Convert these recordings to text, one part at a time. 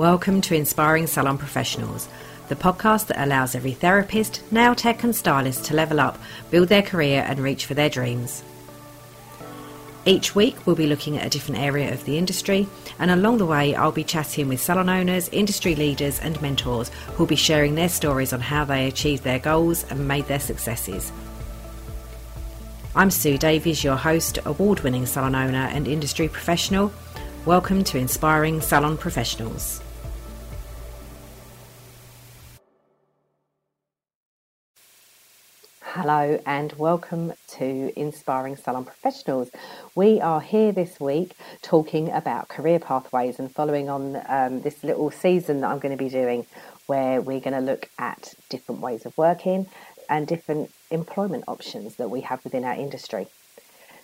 Welcome to Inspiring Salon Professionals, the podcast that allows every therapist, nail tech, and stylist to level up, build their career, and reach for their dreams. Each week, we'll be looking at a different area of the industry, and along the way, I'll be chatting with salon owners, industry leaders, and mentors who'll be sharing their stories on how they achieved their goals and made their successes. I'm Sue Davies, your host, award winning salon owner, and industry professional. Welcome to Inspiring Salon Professionals. Hello and welcome to Inspiring Salon Professionals. We are here this week talking about career pathways and following on um, this little season that I'm going to be doing where we're going to look at different ways of working and different employment options that we have within our industry.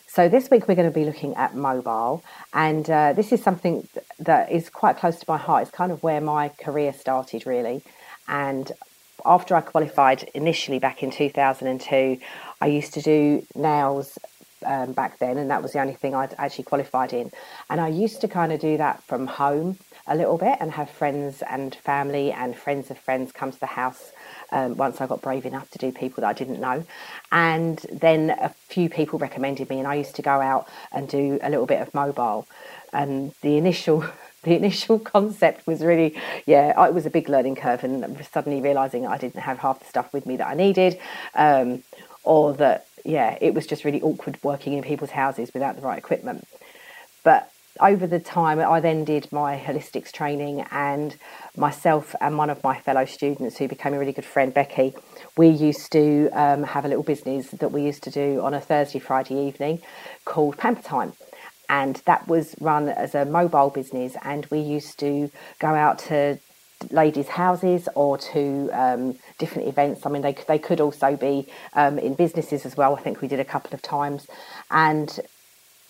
So this week we're going to be looking at mobile, and uh, this is something that is quite close to my heart. It's kind of where my career started, really. And after I qualified initially back in 2002, I used to do nails um, back then, and that was the only thing I'd actually qualified in. And I used to kind of do that from home a little bit and have friends and family and friends of friends come to the house um, once I got brave enough to do people that I didn't know. And then a few people recommended me, and I used to go out and do a little bit of mobile. And the initial the initial concept was really, yeah, it was a big learning curve, and suddenly realizing I didn't have half the stuff with me that I needed, um, or that, yeah, it was just really awkward working in people's houses without the right equipment. But over the time, I then did my holistics training, and myself and one of my fellow students, who became a really good friend, Becky, we used to um, have a little business that we used to do on a Thursday, Friday evening called Pamper Time and that was run as a mobile business. And we used to go out to ladies' houses or to um, different events. I mean, they they could also be um, in businesses as well. I think we did a couple of times, and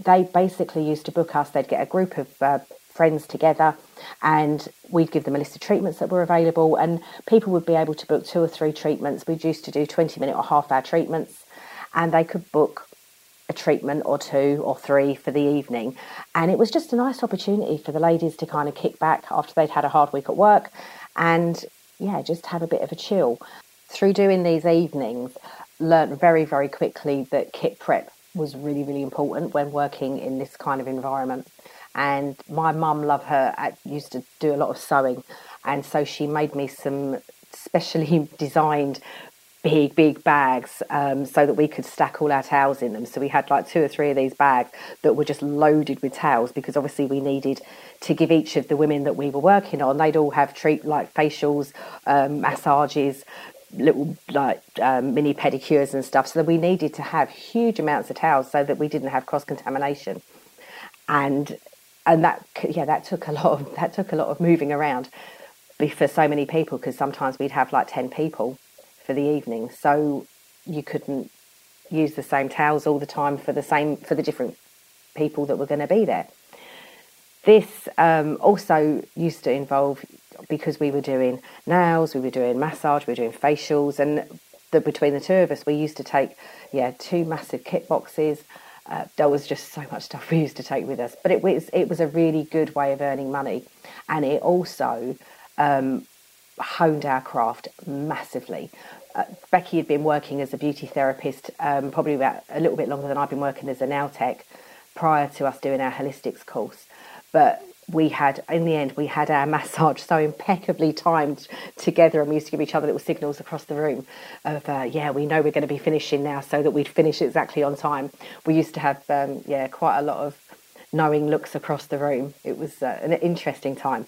they basically used to book us. They'd get a group of uh, friends together, and we'd give them a list of treatments that were available, and people would be able to book two or three treatments. We used to do twenty minute or half hour treatments, and they could book a treatment or two or three for the evening. And it was just a nice opportunity for the ladies to kind of kick back after they'd had a hard week at work and, yeah, just have a bit of a chill. Through doing these evenings, learned very, very quickly that kit prep was really, really important when working in this kind of environment. And my mum, love her, used to do a lot of sewing. And so she made me some specially designed big, big bags um, so that we could stack all our towels in them. So we had like two or three of these bags that were just loaded with towels because obviously we needed to give each of the women that we were working on, they'd all have treat like facials, um, massages, little like um, mini pedicures and stuff. So that we needed to have huge amounts of towels so that we didn't have cross contamination. And and that yeah that took a lot of that took a lot of moving around for so many people because sometimes we'd have like 10 people for the evening. So you couldn't use the same towels all the time for the same for the different people that were going to be there. This um, also used to involve because we were doing nails, we were doing massage, we were doing facials, and the, between the two of us, we used to take yeah two massive kit boxes. Uh, there was just so much stuff we used to take with us, but it was it was a really good way of earning money, and it also um, honed our craft massively. Uh, Becky had been working as a beauty therapist um, probably about a little bit longer than I've been working as a nail tech prior to us doing our holistics course. But we had, in the end, we had our massage so impeccably timed together, and we used to give each other little signals across the room of, uh, yeah, we know we're going to be finishing now, so that we'd finish exactly on time. We used to have, um, yeah, quite a lot of knowing looks across the room. It was uh, an interesting time.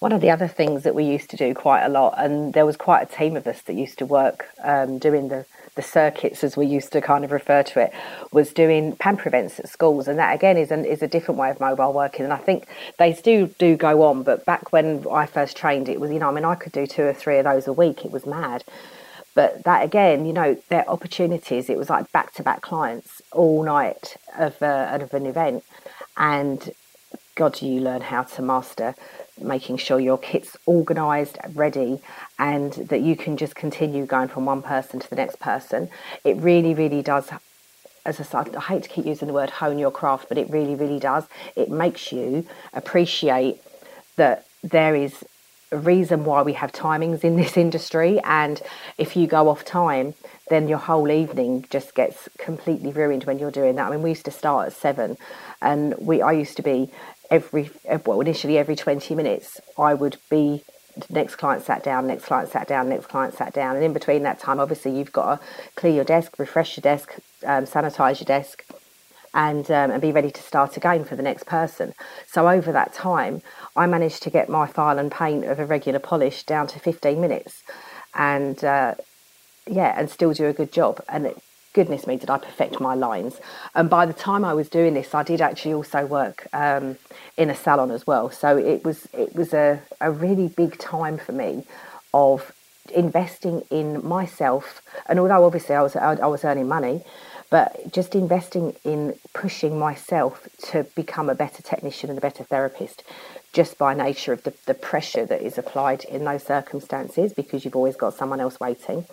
One of the other things that we used to do quite a lot, and there was quite a team of us that used to work um, doing the, the circuits, as we used to kind of refer to it, was doing pamper events at schools, and that again is an, is a different way of mobile working. And I think they still do go on, but back when I first trained, it was you know I mean I could do two or three of those a week. It was mad. But that again, you know, their opportunities. It was like back to back clients all night of, uh, of an event, and God, do you learn how to master making sure your kit's organised, ready, and that you can just continue going from one person to the next person. It really, really does. As I said, I hate to keep using the word hone your craft, but it really, really does. It makes you appreciate that there is a reason why we have timings in this industry and if you go off time then your whole evening just gets completely ruined when you're doing that i mean we used to start at seven and we i used to be every well initially every 20 minutes i would be next client sat down next client sat down next client sat down and in between that time obviously you've got to clear your desk refresh your desk um, sanitize your desk and um, and be ready to start again for the next person. So over that time, I managed to get my file and paint of a regular polish down to 15 minutes, and uh, yeah, and still do a good job. And it, goodness me, did I perfect my lines. And by the time I was doing this, I did actually also work um, in a salon as well. So it was it was a, a really big time for me of investing in myself. And although obviously I was I was earning money, but just investing in pushing myself to become a better technician and a better therapist just by nature of the, the pressure that is applied in those circumstances because you've always got someone else waiting.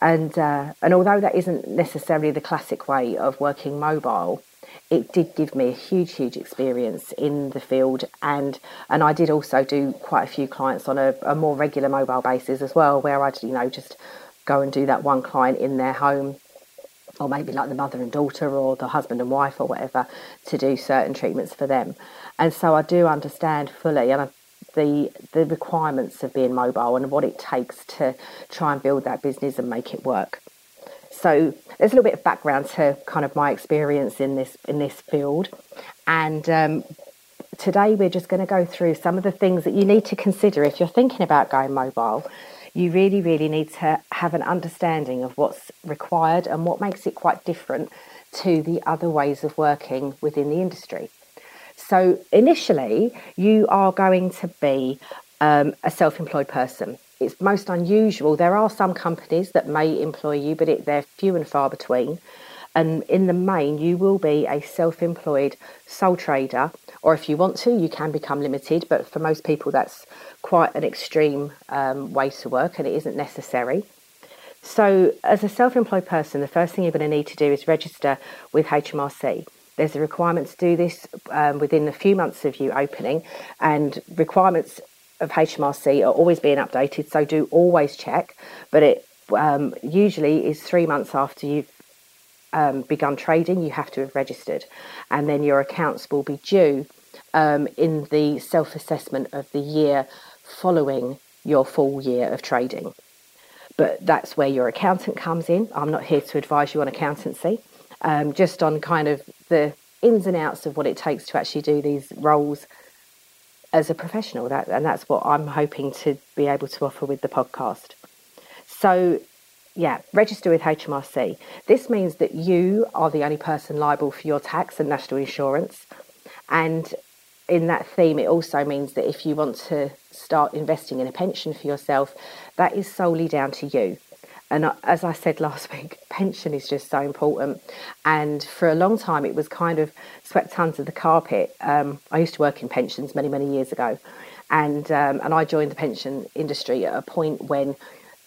And uh, and although that isn't necessarily the classic way of working mobile, it did give me a huge, huge experience in the field, and and I did also do quite a few clients on a, a more regular mobile basis as well, where I'd you know just go and do that one client in their home or maybe like the mother and daughter or the husband and wife or whatever to do certain treatments for them. And so I do understand fully and I, the the requirements of being mobile and what it takes to try and build that business and make it work. So there's a little bit of background to kind of my experience in this in this field, and um, today we're just going to go through some of the things that you need to consider if you're thinking about going mobile you really, really need to have an understanding of what's required and what makes it quite different to the other ways of working within the industry. So, initially, you are going to be um, a self employed person. It's most unusual. There are some companies that may employ you, but it, they're few and far between. And in the main, you will be a self employed sole trader, or if you want to, you can become limited. But for most people, that's quite an extreme um, way to work and it isn't necessary. So, as a self employed person, the first thing you're going to need to do is register with HMRC. There's a requirement to do this um, within a few months of you opening, and requirements of HMRC are always being updated, so do always check. But it um, usually is three months after you've um, begun trading, you have to have registered, and then your accounts will be due um, in the self assessment of the year following your full year of trading. But that's where your accountant comes in. I'm not here to advise you on accountancy, um, just on kind of the ins and outs of what it takes to actually do these roles as a professional. That, and that's what I'm hoping to be able to offer with the podcast. So, yeah, register with HMRC. This means that you are the only person liable for your tax and national insurance. And in that theme, it also means that if you want to start investing in a pension for yourself, that is solely down to you. And as I said last week, pension is just so important. And for a long time, it was kind of swept under the carpet. Um, I used to work in pensions many, many years ago. And, um, and I joined the pension industry at a point when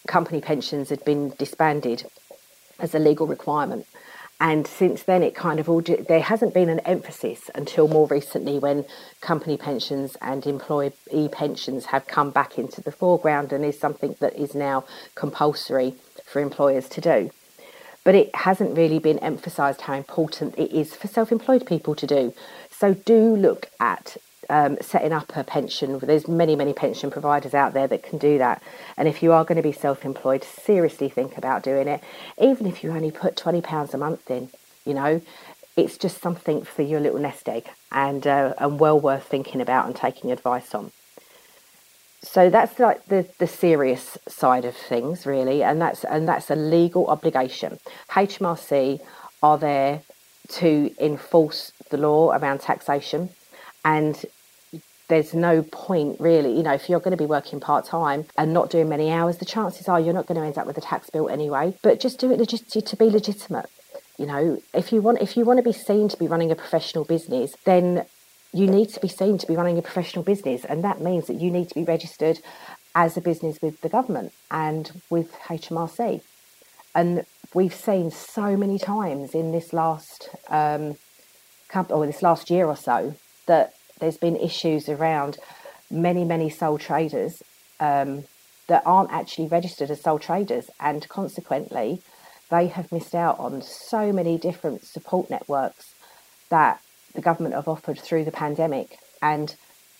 company pensions had been disbanded as a legal requirement. And since then, it kind of all there hasn't been an emphasis until more recently when company pensions and employee pensions have come back into the foreground and is something that is now compulsory for employers to do. But it hasn't really been emphasised how important it is for self employed people to do. So do look at um, setting up a pension. There's many, many pension providers out there that can do that. And if you are going to be self employed, seriously think about doing it. Even if you only put £20 a month in, you know, it's just something for your little nest egg and, uh, and well worth thinking about and taking advice on. So that's like the, the serious side of things, really, and that's and that's a legal obligation. HMRC are there to enforce the law around taxation and there's no point really you know if you're going to be working part-time and not doing many hours the chances are you're not going to end up with a tax bill anyway but just do it legit- to be legitimate you know if you want if you want to be seen to be running a professional business then you need to be seen to be running a professional business and that means that you need to be registered as a business with the government and with HMRC and we've seen so many times in this last um, or this last year or so that there's been issues around many, many sole traders um, that aren't actually registered as sole traders, and consequently, they have missed out on so many different support networks that the government have offered through the pandemic. And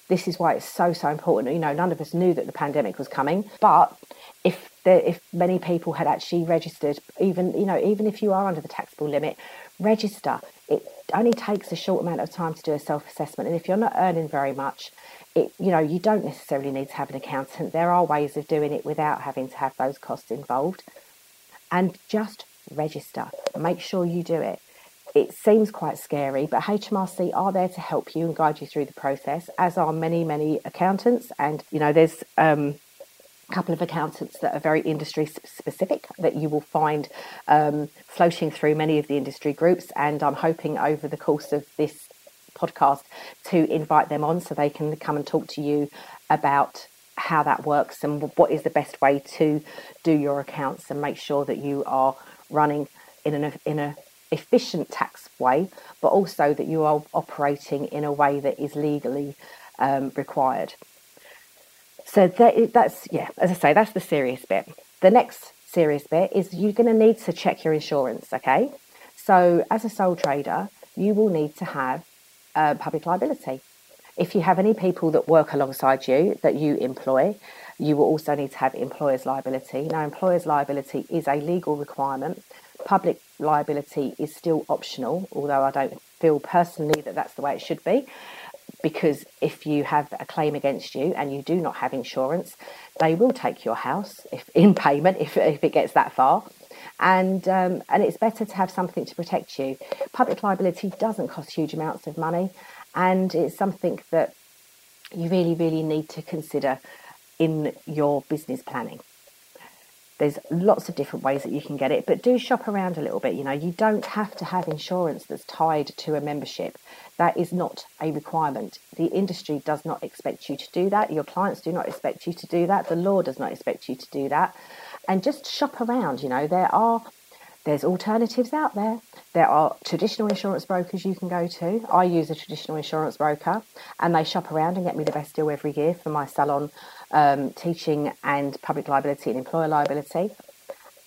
this is why it's so so important. You know, none of us knew that the pandemic was coming, but if there, if many people had actually registered, even you know, even if you are under the taxable limit, register. It only takes a short amount of time to do a self assessment, and if you're not earning very much, it you know you don't necessarily need to have an accountant. There are ways of doing it without having to have those costs involved, and just register. Make sure you do it it seems quite scary, but HMRC are there to help you and guide you through the process, as are many, many accountants. And, you know, there's um, a couple of accountants that are very industry specific that you will find um, floating through many of the industry groups. And I'm hoping over the course of this podcast to invite them on so they can come and talk to you about how that works and what is the best way to do your accounts and make sure that you are running in an in a efficient tax way, but also that you are operating in a way that is legally um, required. So that, that's, yeah, as I say, that's the serious bit. The next serious bit is you're going to need to check your insurance, okay? So as a sole trader, you will need to have uh, public liability. If you have any people that work alongside you that you employ, you will also need to have employer's liability. Now, employer's liability is a legal requirement public liability is still optional, although I don't feel personally that that's the way it should be. Because if you have a claim against you and you do not have insurance, they will take your house if in payment if, if it gets that far. And um, and it's better to have something to protect you. Public liability doesn't cost huge amounts of money, and it's something that you really really need to consider in your business planning. There's lots of different ways that you can get it, but do shop around a little bit. You know, you don't have to have insurance that's tied to a membership. That is not a requirement. The industry does not expect you to do that. Your clients do not expect you to do that. The law does not expect you to do that. And just shop around. You know, there are there's alternatives out there. There are traditional insurance brokers you can go to. I use a traditional insurance broker and they shop around and get me the best deal every year for my salon um, teaching and public liability and employer liability.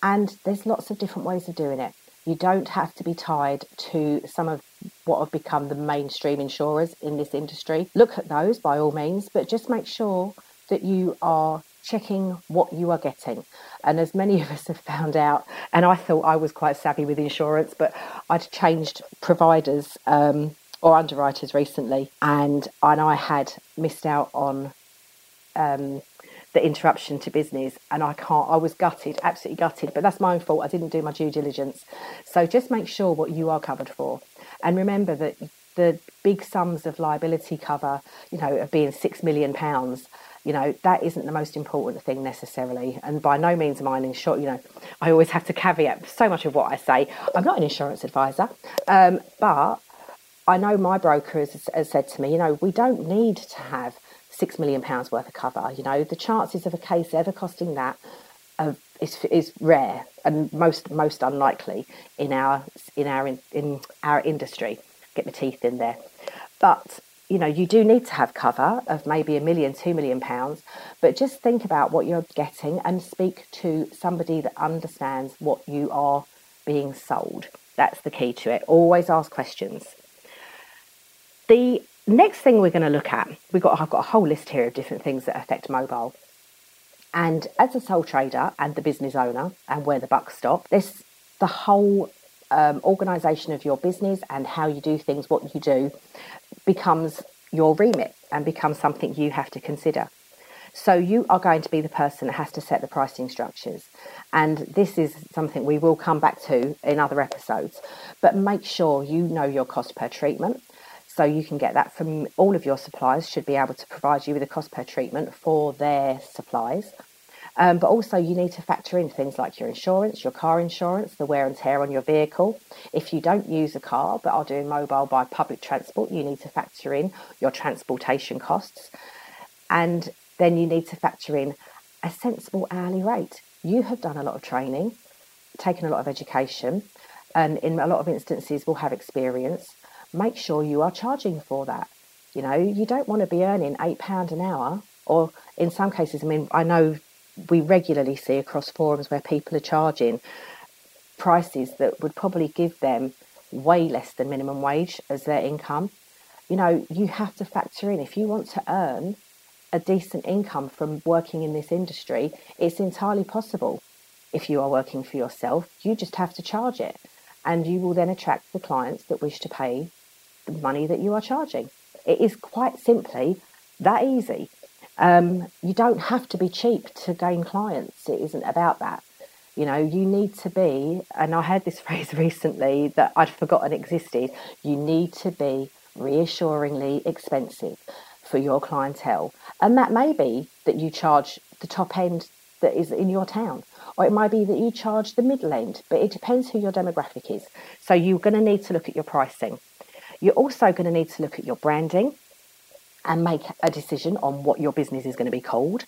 And there's lots of different ways of doing it. You don't have to be tied to some of what have become the mainstream insurers in this industry. Look at those by all means, but just make sure that you are checking what you are getting. And as many of us have found out, and I thought I was quite savvy with insurance, but I'd changed providers um, or underwriters recently, and and I had missed out on um, the interruption to business and I can't I was gutted absolutely gutted but that's my own fault. I didn't do my due diligence. So just make sure what you are covered for. And remember that the big sums of liability cover you know of being 6 million pounds you know that isn't the most important thing necessarily. And by no means am I an insurance you know I always have to caveat so much of what I say. I'm not an insurance advisor um, but I know my broker has, has said to me you know we don't need to have six million pounds worth of cover. You know, the chances of a case ever costing that uh, is is rare and most most unlikely in our in our in, in our industry. Get my teeth in there, but you know you do need to have cover of maybe a million, two million pounds. But just think about what you're getting and speak to somebody that understands what you are being sold. That's the key to it. Always ask questions. The next thing we're going to look at, we've got I've got a whole list here of different things that affect mobile. And as a sole trader and the business owner, and where the buck stops, this the whole um, organisation of your business and how you do things, what you do, becomes your remit and becomes something you have to consider. So you are going to be the person that has to set the pricing structures. And this is something we will come back to in other episodes. But make sure you know your cost per treatment so you can get that from all of your suppliers, should be able to provide you with a cost per treatment for their supplies. Um, but also, you need to factor in things like your insurance, your car insurance, the wear and tear on your vehicle. If you don't use a car but are doing mobile by public transport, you need to factor in your transportation costs. And then you need to factor in a sensible hourly rate. You have done a lot of training, taken a lot of education, and in a lot of instances will have experience make sure you are charging for that. You know, you don't want to be earning £8 an hour, or in some cases, I mean, I know we regularly see across forums where people are charging prices that would probably give them way less than minimum wage as their income. You know, you have to factor in if you want to earn a decent income from working in this industry, it's entirely possible. If you are working for yourself, you just have to charge it, and you will then attract the clients that wish to pay the money that you are charging. It is quite simply that easy. Um, you don't have to be cheap to gain clients. It isn't about that. You know, you need to be, and I heard this phrase recently that I'd forgotten existed. You need to be reassuringly expensive for your clientele. And that may be that you charge the top end that is in your town, or it might be that you charge the middle end, but it depends who your demographic is. So you're going to need to look at your pricing. You're also going to need to look at your branding and make a decision on what your business is going to be called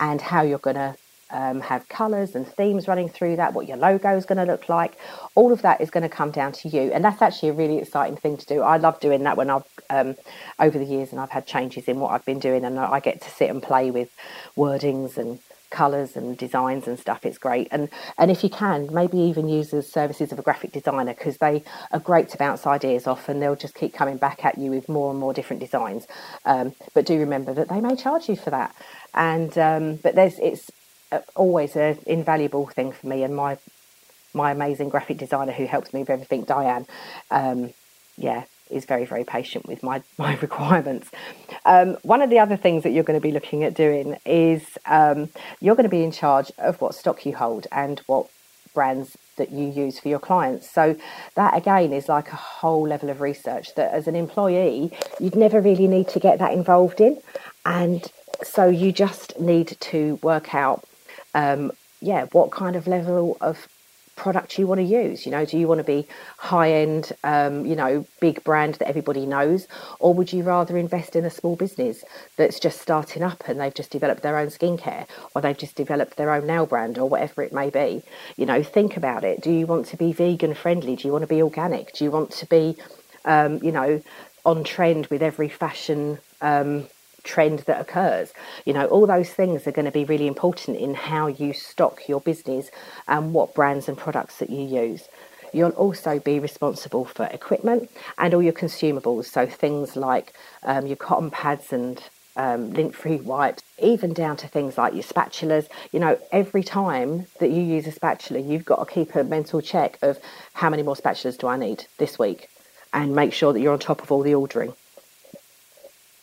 and how you're going to um, have colours and themes running through that, what your logo is going to look like. All of that is going to come down to you, and that's actually a really exciting thing to do. I love doing that when I've um, over the years and I've had changes in what I've been doing, and I get to sit and play with wordings and colours and designs and stuff. It's great, and and if you can, maybe even use the services of a graphic designer because they are great to bounce ideas off, and they'll just keep coming back at you with more and more different designs. Um, but do remember that they may charge you for that, and um, but there's it's always an invaluable thing for me and my my amazing graphic designer who helps me with everything, Diane. Um, yeah, is very very patient with my my requirements. Um, one of the other things that you're going to be looking at doing is um, you're going to be in charge of what stock you hold and what brands that you use for your clients. So that again is like a whole level of research that as an employee you'd never really need to get that involved in, and so you just need to work out um, yeah, what kind of level of product you want to use. You know, do you want to be high end, um, you know, big brand that everybody knows, or would you rather invest in a small business that's just starting up and they've just developed their own skincare, or they've just developed their own nail brand, or whatever it may be? You know, think about it. Do you want to be vegan friendly? Do you want to be organic? Do you want to be, um, you know, on trend with every fashion? Um, trend that occurs. You know, all those things are going to be really important in how you stock your business and what brands and products that you use. You'll also be responsible for equipment and all your consumables, so things like um, your cotton pads and um, lint-free wipes, even down to things like your spatulas. You know, every time that you use a spatula, you've got to keep a mental check of how many more spatulas do I need this week, and make sure that you're on top of all the ordering.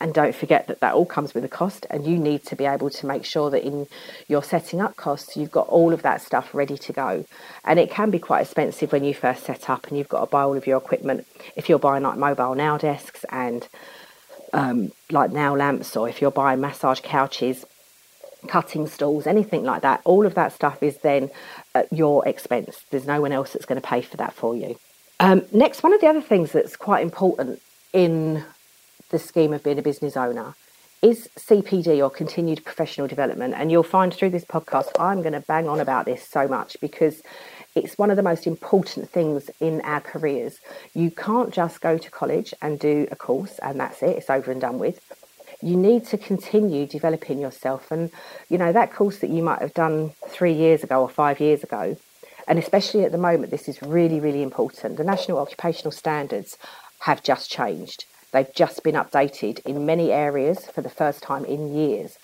And don't forget that that all comes with a cost, and you need to be able to make sure that in your setting up costs, you've got all of that stuff ready to go. And it can be quite expensive when you first set up and you've got to buy all of your equipment. If you're buying like mobile nail desks and um, like nail lamps, or if you're buying massage couches, cutting stools, anything like that, all of that stuff is then at your expense. There's no one else that's going to pay for that for you. Um, next, one of the other things that's quite important in the scheme of being a business owner is CPD or continued professional development. And you'll find through this podcast, I'm going to bang on about this so much because it's one of the most important things in our careers. You can't just go to college and do a course and that's it, it's over and done with. You need to continue developing yourself. And, you know, that course that you might have done three years ago or five years ago, and especially at the moment, this is really, really important. The National Occupational Standards have just changed. They've just been updated in many areas for the first time in years.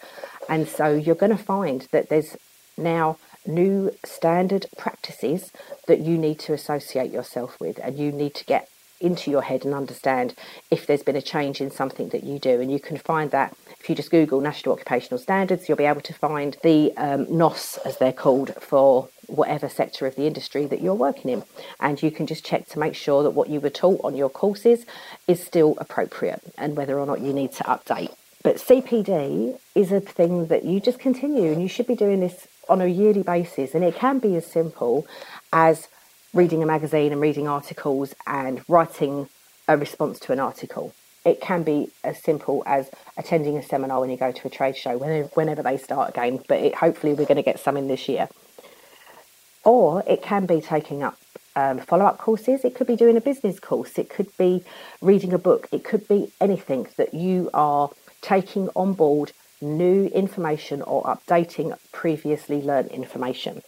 And so you're going to find that there's now new standard practices that you need to associate yourself with and you need to get into your head and understand if there's been a change in something that you do. And you can find that if you just Google National Occupational Standards, you'll be able to find the um, NOS, as they're called, for whatever sector of the industry that you're working in. And you can just check to make sure that what you were taught on your courses is still appropriate and whether or not you need to update. But CPD is a thing that you just continue and you should be doing this on a yearly basis. And it can be as simple as reading a magazine and reading articles and writing a response to an article. It can be as simple as attending a seminar when you go to a trade show, whenever, whenever they start again. But it, hopefully, we're going to get some in this year. Or it can be taking up um, follow up courses, it could be doing a business course, it could be reading a book, it could be anything that you are taking on board new information or updating previously learned information.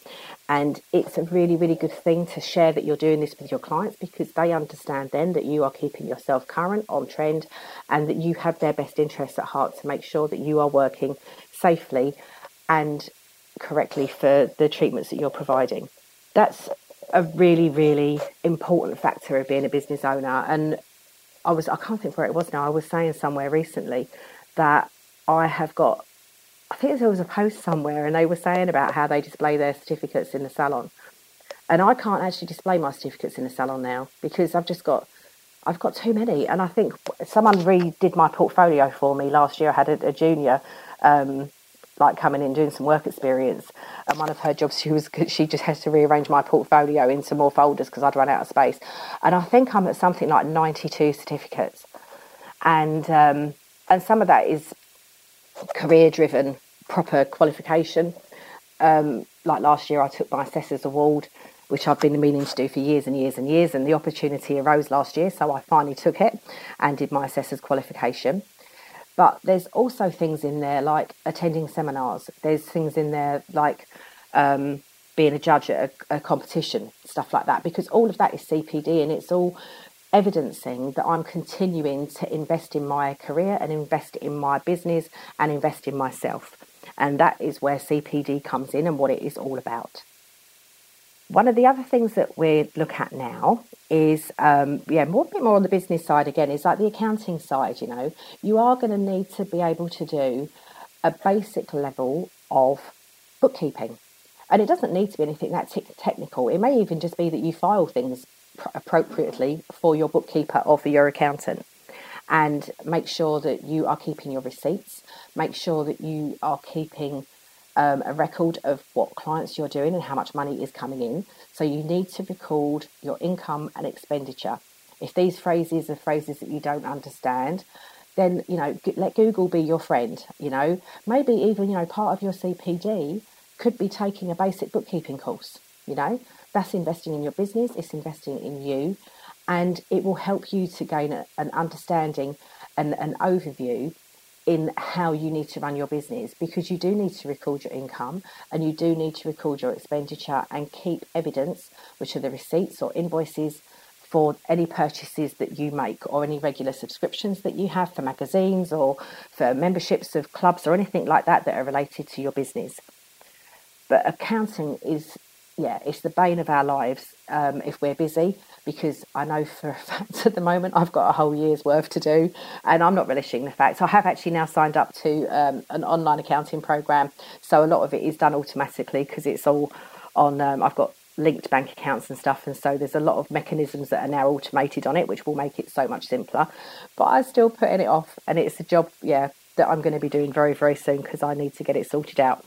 And it's a really, really good thing to share that you're doing this with your clients because they understand then that you are keeping yourself current on trend and that you have their best interests at heart to make sure that you are working safely and correctly for the treatments that you're providing. That's a really, really important factor of being a business owner. And I was, I can't think where it was now, I was saying somewhere recently that I have got, I think there was a post somewhere and they were saying about how they display their certificates in the salon. And I can't actually display my certificates in the salon now because I've just got, I've got too many. And I think someone redid my portfolio for me last year. I had a, a junior um, like coming in doing some work experience. And one of her jobs, she was she just has to rearrange my portfolio into more folders because I'd run out of space. And I think I'm at something like 92 certificates, and um, and some of that is career driven, proper qualification. Um, like last year, I took my assessor's award, which I've been meaning to do for years and years and years, and the opportunity arose last year, so I finally took it and did my assessor's qualification. But there's also things in there like attending seminars. There's things in there like um, being a judge at a, a competition, stuff like that, because all of that is CPD and it's all evidencing that I'm continuing to invest in my career and invest in my business and invest in myself. And that is where CPD comes in and what it is all about. One of the other things that we look at now is, um, yeah, more a bit more on the business side again, is like the accounting side. You know, you are going to need to be able to do a basic level of bookkeeping, and it doesn't need to be anything that t- technical. It may even just be that you file things appropriately for your bookkeeper or for your accountant and make sure that you are keeping your receipts, make sure that you are keeping um, a record of what clients you're doing and how much money is coming in. So you need to record your income and expenditure. If these phrases are phrases that you don't understand, then you know let Google be your friend. You know maybe even you know part of your CPD could be taking a basic bookkeeping course. You know that's investing in your business. It's investing in you, and it will help you to gain a, an understanding and an overview in how you need to run your business because you do need to record your income and you do need to record your expenditure and keep evidence, which are the receipts or invoices for any purchases that you make or any regular subscriptions that you have for magazines or for memberships of clubs or anything like that that are related to your business. But accounting is, yeah, it's the bane of our lives um, if we're busy because I know for a fact at the moment I've got a whole year's worth to do and I'm not relishing the fact. So I have actually now signed up to um, an online accounting program. So a lot of it is done automatically because it's all on, um, I've got linked bank accounts and stuff. And so there's a lot of mechanisms that are now automated on it, which will make it so much simpler. But I'm still putting it off and it's a job, yeah, that I'm going to be doing very, very soon because I need to get it sorted out.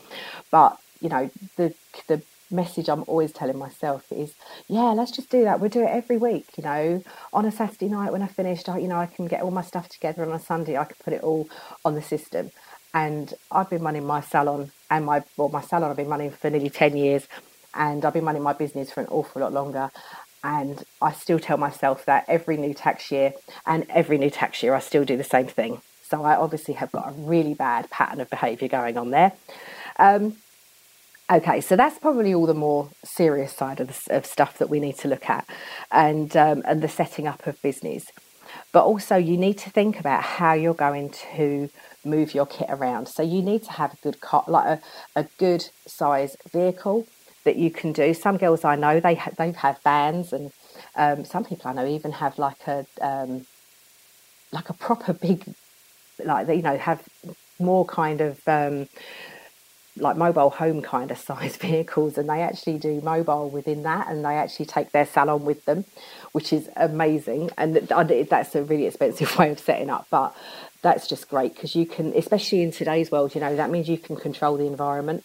But you know the the message I'm always telling myself is, yeah, let's just do that. We'll do it every week, you know. On a Saturday night when I finished, I, you know, I can get all my stuff together. On a Sunday, I can put it all on the system. And I've been running my salon and my well, my salon I've been running for nearly ten years, and I've been running my business for an awful lot longer. And I still tell myself that every new tax year and every new tax year, I still do the same thing. So I obviously have got a really bad pattern of behaviour going on there. Um, Okay, so that's probably all the more serious side of, the, of stuff that we need to look at, and um, and the setting up of business. But also, you need to think about how you're going to move your kit around. So you need to have a good car, like a, a good size vehicle that you can do. Some girls I know they ha- they have vans, and um, some people I know even have like a um, like a proper big, like you know, have more kind of um, like mobile home kind of size vehicles and they actually do mobile within that and they actually take their salon with them which is amazing. And that's a really expensive way of setting up but that's just great because you can especially in today's world you know that means you can control the environment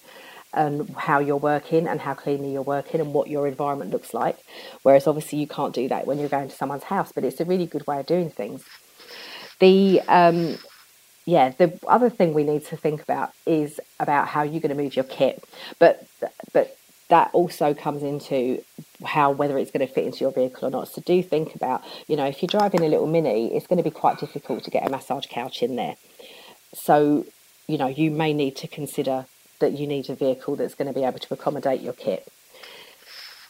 and how you're working and how cleanly you're working and what your environment looks like. Whereas obviously you can't do that when you're going to someone's house but it's a really good way of doing things. The um, yeah, the other thing we need to think about is about how you're going to move your kit. But but that also comes into how whether it's going to fit into your vehicle or not. So do think about, you know, if you're driving a little mini, it's going to be quite difficult to get a massage couch in there. So, you know, you may need to consider that you need a vehicle that's going to be able to accommodate your kit.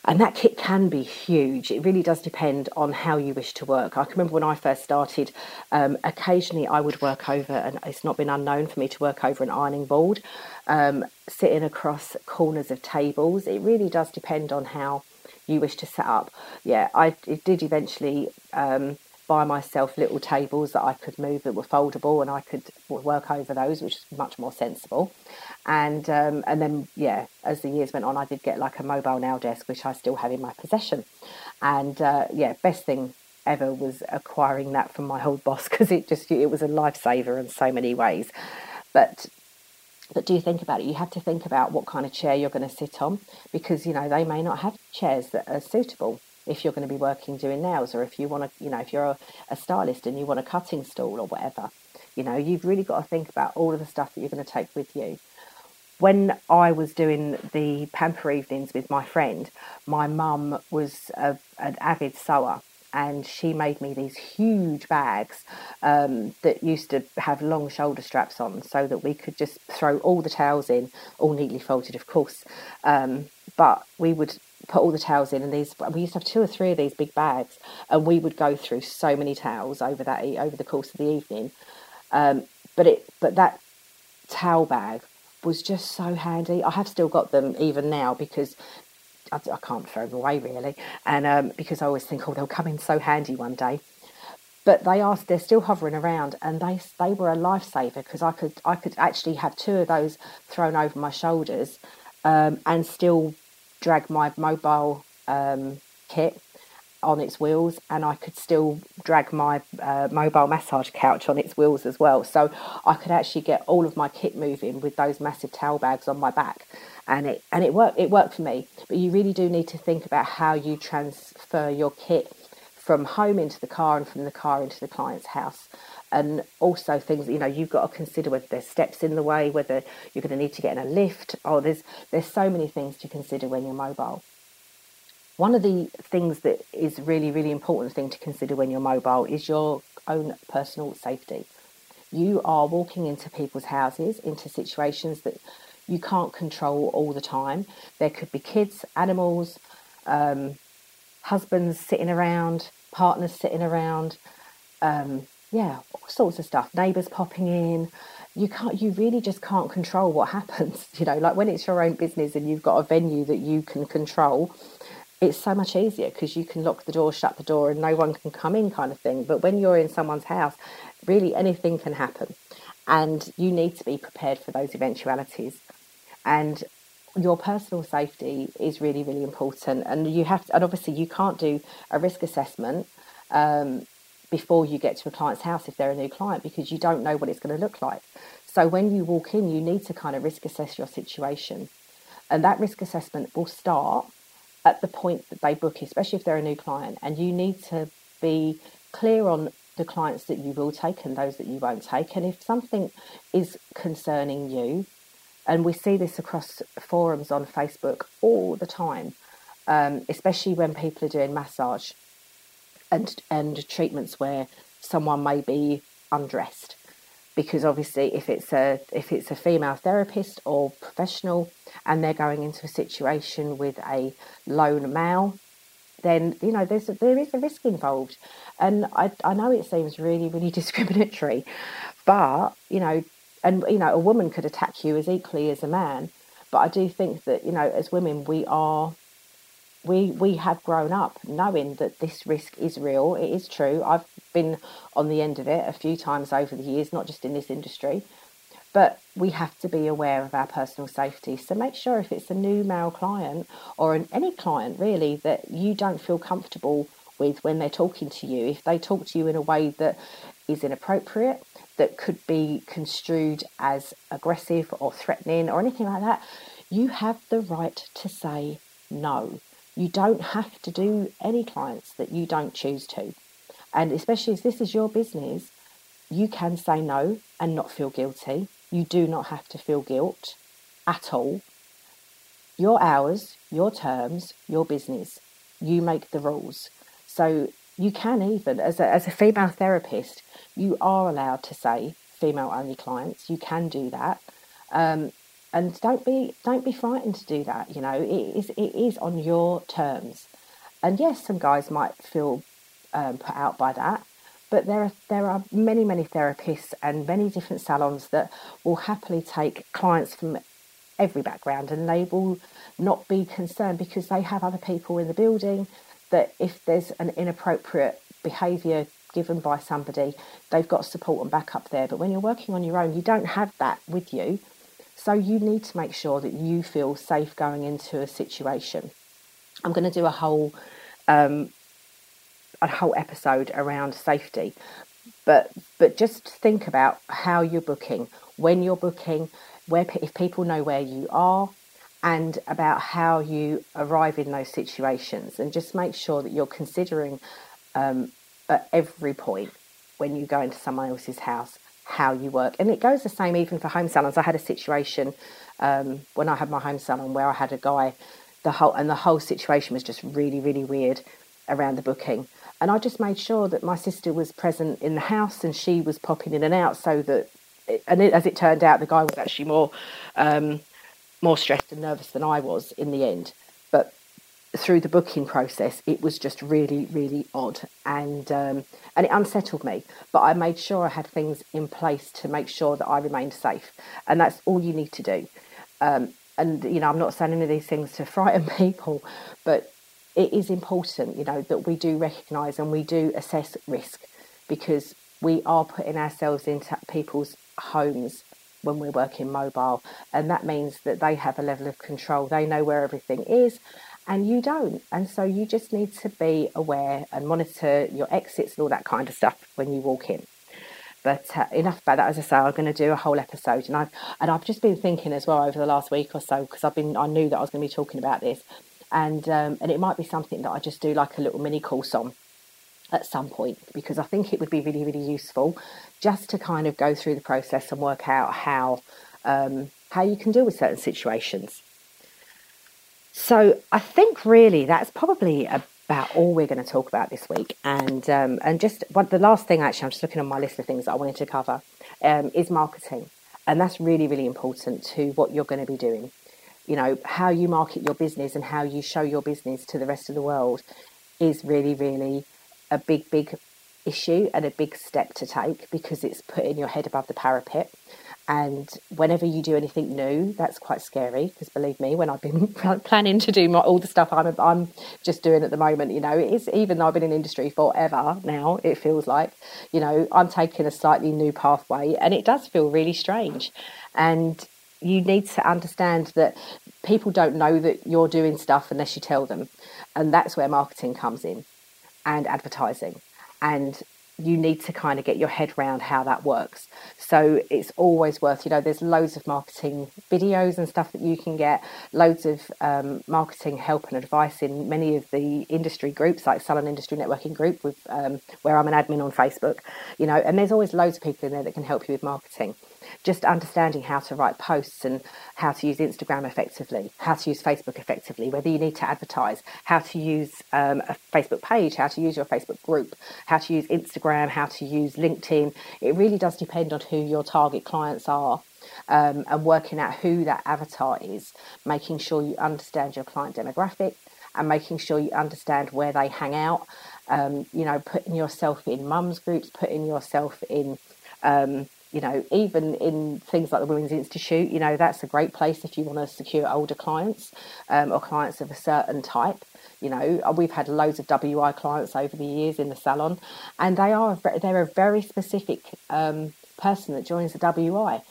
And that kit can be huge. It really does depend on how you wish to work. I can remember when I first started, um, occasionally I would work over, and it's not been unknown for me to work over an ironing board, um, sitting across corners of tables. It really does depend on how you wish to set up. Yeah, I did eventually um, buy myself little tables that I could move that were foldable, and I could work over those, which is much more sensible. And um, and then yeah, as the years went on, I did get like a mobile nail desk, which I still have in my possession. And uh, yeah, best thing ever was acquiring that from my old boss because it just it was a lifesaver in so many ways. But but do think about it. You have to think about what kind of chair you're going to sit on because you know they may not have chairs that are suitable if you're going to be working doing nails or if you want to, you know, if you're a, a stylist and you want a cutting stool or whatever. You know, you've really got to think about all of the stuff that you're going to take with you. When I was doing the pamper evenings with my friend, my mum was a, an avid sewer and she made me these huge bags um, that used to have long shoulder straps on so that we could just throw all the towels in, all neatly folded, of course. Um, but we would put all the towels in and these we used to have two or three of these big bags and we would go through so many towels over that over the course of the evening. Um, but it but that towel bag was just so handy. I have still got them even now because i, I can't throw them away really. And um, because i always think oh they'll come in so handy one day. But they are they're still hovering around and they they were a lifesaver because i could i could actually have two of those thrown over my shoulders um, and still drag my mobile um, kit on its wheels and I could still drag my uh, mobile massage couch on its wheels as well. So I could actually get all of my kit moving with those massive towel bags on my back. And it and it worked it worked for me. But you really do need to think about how you transfer your kit from home into the car and from the car into the client's house and also things you know you've got to consider whether there's steps in the way whether you're going to need to get in a lift. Oh there's there's so many things to consider when you're mobile. One of the things that is really really important thing to consider when you're mobile is your own personal safety. You are walking into people's houses into situations that you can't control all the time. There could be kids animals um, husbands sitting around partners sitting around um, yeah, all sorts of stuff. Neighbours popping in. You can't. You really just can't control what happens. You know, like when it's your own business and you've got a venue that you can control. It's so much easier because you can lock the door, shut the door, and no one can come in, kind of thing. But when you're in someone's house, really anything can happen, and you need to be prepared for those eventualities. And your personal safety is really, really important. And you have to, and obviously you can't do a risk assessment um, before you get to a client's house if they're a new client because you don't know what it's going to look like. So when you walk in, you need to kind of risk assess your situation. And that risk assessment will start at the point that they book, especially if they're a new client. And you need to be clear on the clients that you will take and those that you won't take. And if something is concerning you, and we see this across forums on Facebook all the time, um, especially when people are doing massage and and treatments where someone may be undressed. Because obviously if it's a if it's a female therapist or professional and they're going into a situation with a lone male then you know there's there is a risk involved. And I, I know it seems really really discriminatory but you know and you know a woman could attack you as equally as a man. But I do think that you know as women we are we we have grown up knowing that this risk is real. It is true. I've been on the end of it a few times over the years, not just in this industry. But we have to be aware of our personal safety. So make sure if it's a new male client or an, any client really that you don't feel comfortable with when they're talking to you, if they talk to you in a way that is inappropriate, that could be construed as aggressive or threatening or anything like that, you have the right to say no. You don't have to do any clients that you don't choose to. And especially if this is your business, you can say no and not feel guilty. You do not have to feel guilt at all. your hours, your terms, your business. You make the rules. So you can even, as a, as a female therapist, you are allowed to say female only clients. You can do that. Um, and don't be don't be frightened to do that. You know, it is it is on your terms. And yes, some guys might feel um, put out by that, but there are there are many many therapists and many different salons that will happily take clients from every background, and they will not be concerned because they have other people in the building. That if there's an inappropriate behaviour given by somebody, they've got support and backup there. But when you're working on your own, you don't have that with you. So you need to make sure that you feel safe going into a situation. I'm going to do a whole um, a whole episode around safety, but but just think about how you're booking, when you're booking, where if people know where you are, and about how you arrive in those situations, and just make sure that you're considering um, at every point when you go into someone else's house how you work. And it goes the same even for home salons. I had a situation um, when I had my home salon where I had a guy, the whole and the whole situation was just really, really weird around the booking. And I just made sure that my sister was present in the house and she was popping in and out so that, it, and it, as it turned out, the guy was actually more, um, more stressed and nervous than I was in the end. Through the booking process, it was just really, really odd, and um, and it unsettled me. But I made sure I had things in place to make sure that I remained safe, and that's all you need to do. Um, and you know, I'm not saying any of these things to frighten people, but it is important, you know, that we do recognise and we do assess risk because we are putting ourselves into people's homes when we're working mobile, and that means that they have a level of control. They know where everything is, and you don't. And so you just need to be aware and monitor your exits and all that kind of stuff when you walk in. But uh, enough about that. As I say, I'm going to do a whole episode, and I've and I've just been thinking as well over the last week or so because I've been I knew that I was going to be talking about this, and um, and it might be something that I just do like a little mini course on at some point because I think it would be really really useful just to kind of go through the process and work out how um, how you can deal with certain situations. So I think really that's probably about all we're going to talk about this week. And um, and just what the last thing actually, I'm just looking on my list of things that I wanted to cover um, is marketing, and that's really really important to what you're going to be doing. You know how you market your business and how you show your business to the rest of the world is really really a big big issue and a big step to take because it's putting your head above the parapet and whenever you do anything new, that's quite scary because believe me, when I've been planning to do my, all the stuff I'm, I'm just doing at the moment, you know, it's even though I've been in industry forever now, it feels like, you know, I'm taking a slightly new pathway and it does feel really strange. And you need to understand that people don't know that you're doing stuff unless you tell them. And that's where marketing comes in and advertising. And you need to kind of get your head around how that works. So it's always worth, you know, there's loads of marketing videos and stuff that you can get, loads of um, marketing help and advice in many of the industry groups, like Salon Industry Networking Group, with um, where I'm an admin on Facebook, you know, and there's always loads of people in there that can help you with marketing just understanding how to write posts and how to use Instagram effectively, how to use Facebook effectively, whether you need to advertise, how to use um, a Facebook page, how to use your Facebook group, how to use Instagram, how to use LinkedIn. It really does depend on who your target clients are. Um, and working out who that avatar is, making sure you understand your client demographic and making sure you understand where they hang out. Um, you know, putting yourself in mums groups, putting yourself in um, you know, even in things like the Women's Institute, you know, that's a great place if you want to secure older clients um, or clients of a certain type. You know, uh, we've had loads of WI clients over the years in the salon, and they are they're a very specific um, person that joins the WI,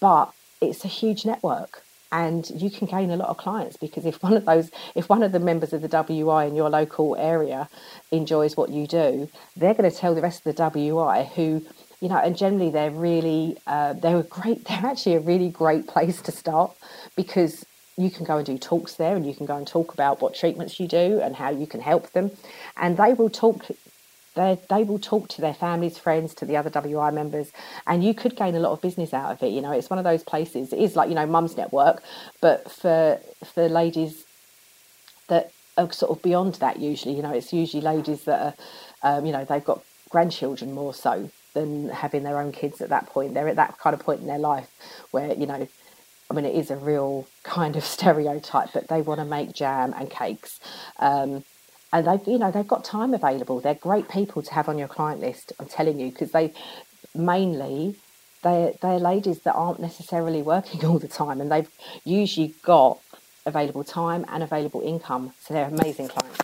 but it's a huge network and you can gain a lot of clients because if one of those if one of the members of the WI in your local area enjoys what you do they're going to tell the rest of the WI who you know, and generally they're really uh, they're a great they're actually a really great place to start because you can go and do talks there and you can go and talk about what treatments you do and how you can help them and they will talk they they will talk to their families, friends, to the other WI members, and you could gain a lot of business out of it. You know, it's one of those places. It is like you know, mum's network, but for for ladies that are sort of beyond that. Usually, you know, it's usually ladies that are, um, you know, they've got grandchildren more so than having their own kids at that point. They're at that kind of point in their life where you know. I mean, it is a real kind of stereotype, but they want to make jam and cakes. Um, and they've you know they've got time available. They're great people to have on your client list. I'm telling you because they mainly they're they're ladies that aren't necessarily working all the time, and they've usually got available time and available income. So they're amazing clients.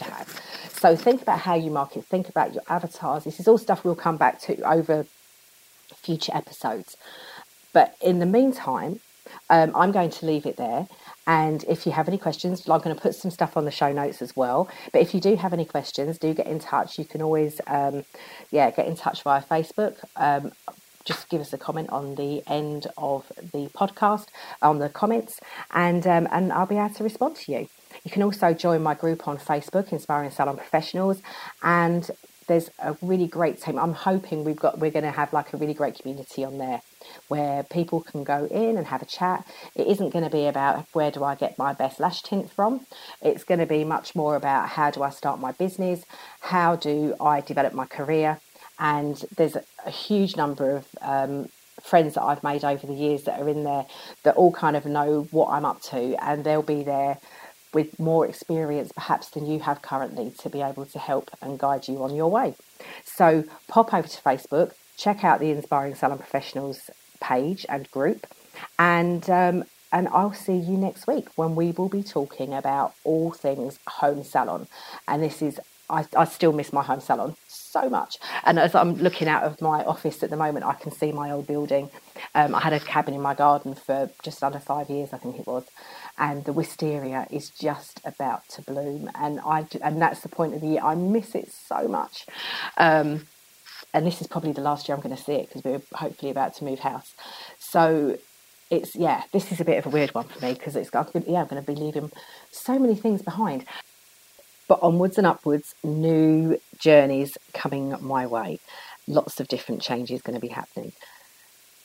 So think about how you market. Think about your avatars. This is all stuff we'll come back to over future episodes. But in the meantime, um, I'm going to leave it there. And if you have any questions, I'm going to put some stuff on the show notes as well. But if you do have any questions, do get in touch. You can always, um, yeah, get in touch via Facebook. Um, just give us a comment on the end of the podcast, on the comments, and um, and I'll be able to respond to you. You can also join my group on Facebook, Inspiring Salon Professionals, and there's a really great team. I'm hoping we've got we're going to have like a really great community on there where people can go in and have a chat. It isn't going to be about where do I get my best lash tint from. It's going to be much more about how do I start my business, how do I develop my career, and there's a, huge number of um, friends that I've made over the years that are in there that all kind of know what I'm up to, and they'll be there with more experience perhaps than you have currently to be able to help and guide you on your way. So pop over to Facebook, check out the Inspiring Salon Professionals page and group, and um, and I'll see you next week when we will be talking about all things home salon. And this is I, I still miss my home salon so much. And as I'm looking out of my office at the moment, I can see my old building. Um, I had a cabin in my garden for just under five years, I think it was, and the wisteria is just about to bloom. And I and that's the point of the year. I miss it so much. Um, and this is probably the last year I'm going to see it because we're hopefully about to move house. So it's yeah, this is a bit of a weird one for me because it's yeah, I'm going to be leaving so many things behind. But onwards and upwards, new journeys coming my way. Lots of different changes going to be happening.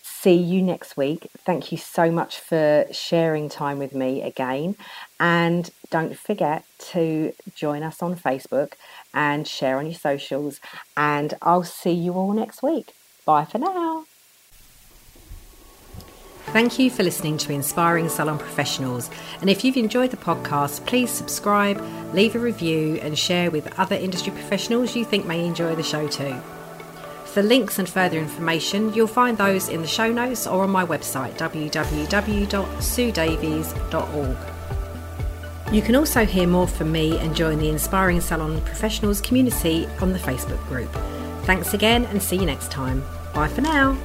See you next week. Thank you so much for sharing time with me again. And don't forget to join us on Facebook and share on your socials. And I'll see you all next week. Bye for now. Thank you for listening to Inspiring Salon Professionals. And if you've enjoyed the podcast, please subscribe, leave a review, and share with other industry professionals you think may enjoy the show too. For links and further information, you'll find those in the show notes or on my website www.suedavies.org. You can also hear more from me and join the Inspiring Salon Professionals community on the Facebook group. Thanks again and see you next time. Bye for now.